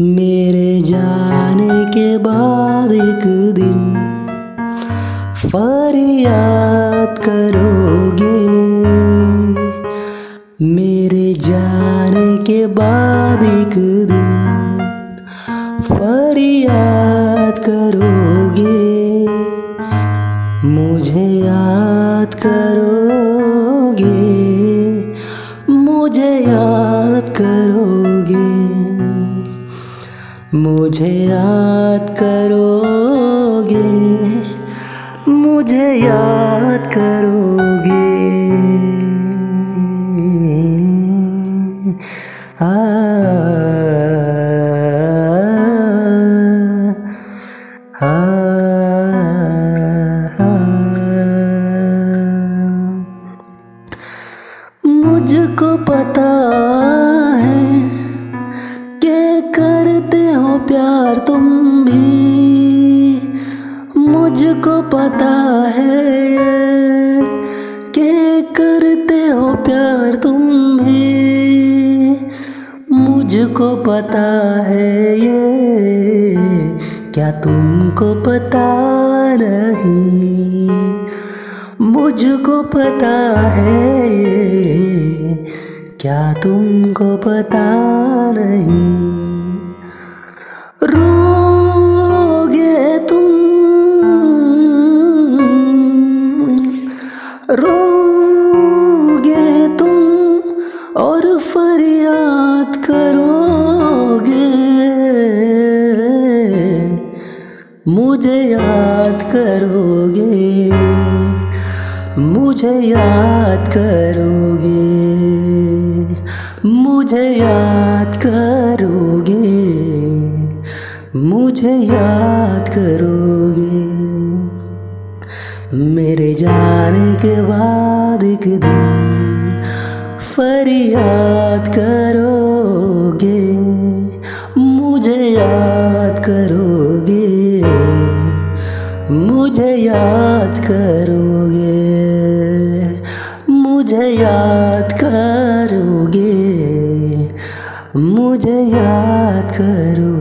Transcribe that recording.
मेरे जाने के बाद एक दिन फरियाद करोगे। मेरे जाने के बाद एक दिन फरियाद करोगे। मुझे याद करोगे मुझे याद करोगे मुझे याद करोगे। आ, मुझको पता है करते हो प्यार तुम भी, मुझको पता है के करते हो प्यार तुम भी, मुझको पता है ये। क्या तुमको पता नहीं? मुझको पता है ये। क्या तुमको पता नहीं? मुझे याद करोगे, मुझे याद करोगे, मुझे याद करोगे, मुझे याद करोगे। मेरे जाने के बाद एक दिन फरियाद करोगे, मुझे याद करोगे मुझे याद करोगे मुझे याद करोगे मुझे याद करोगे।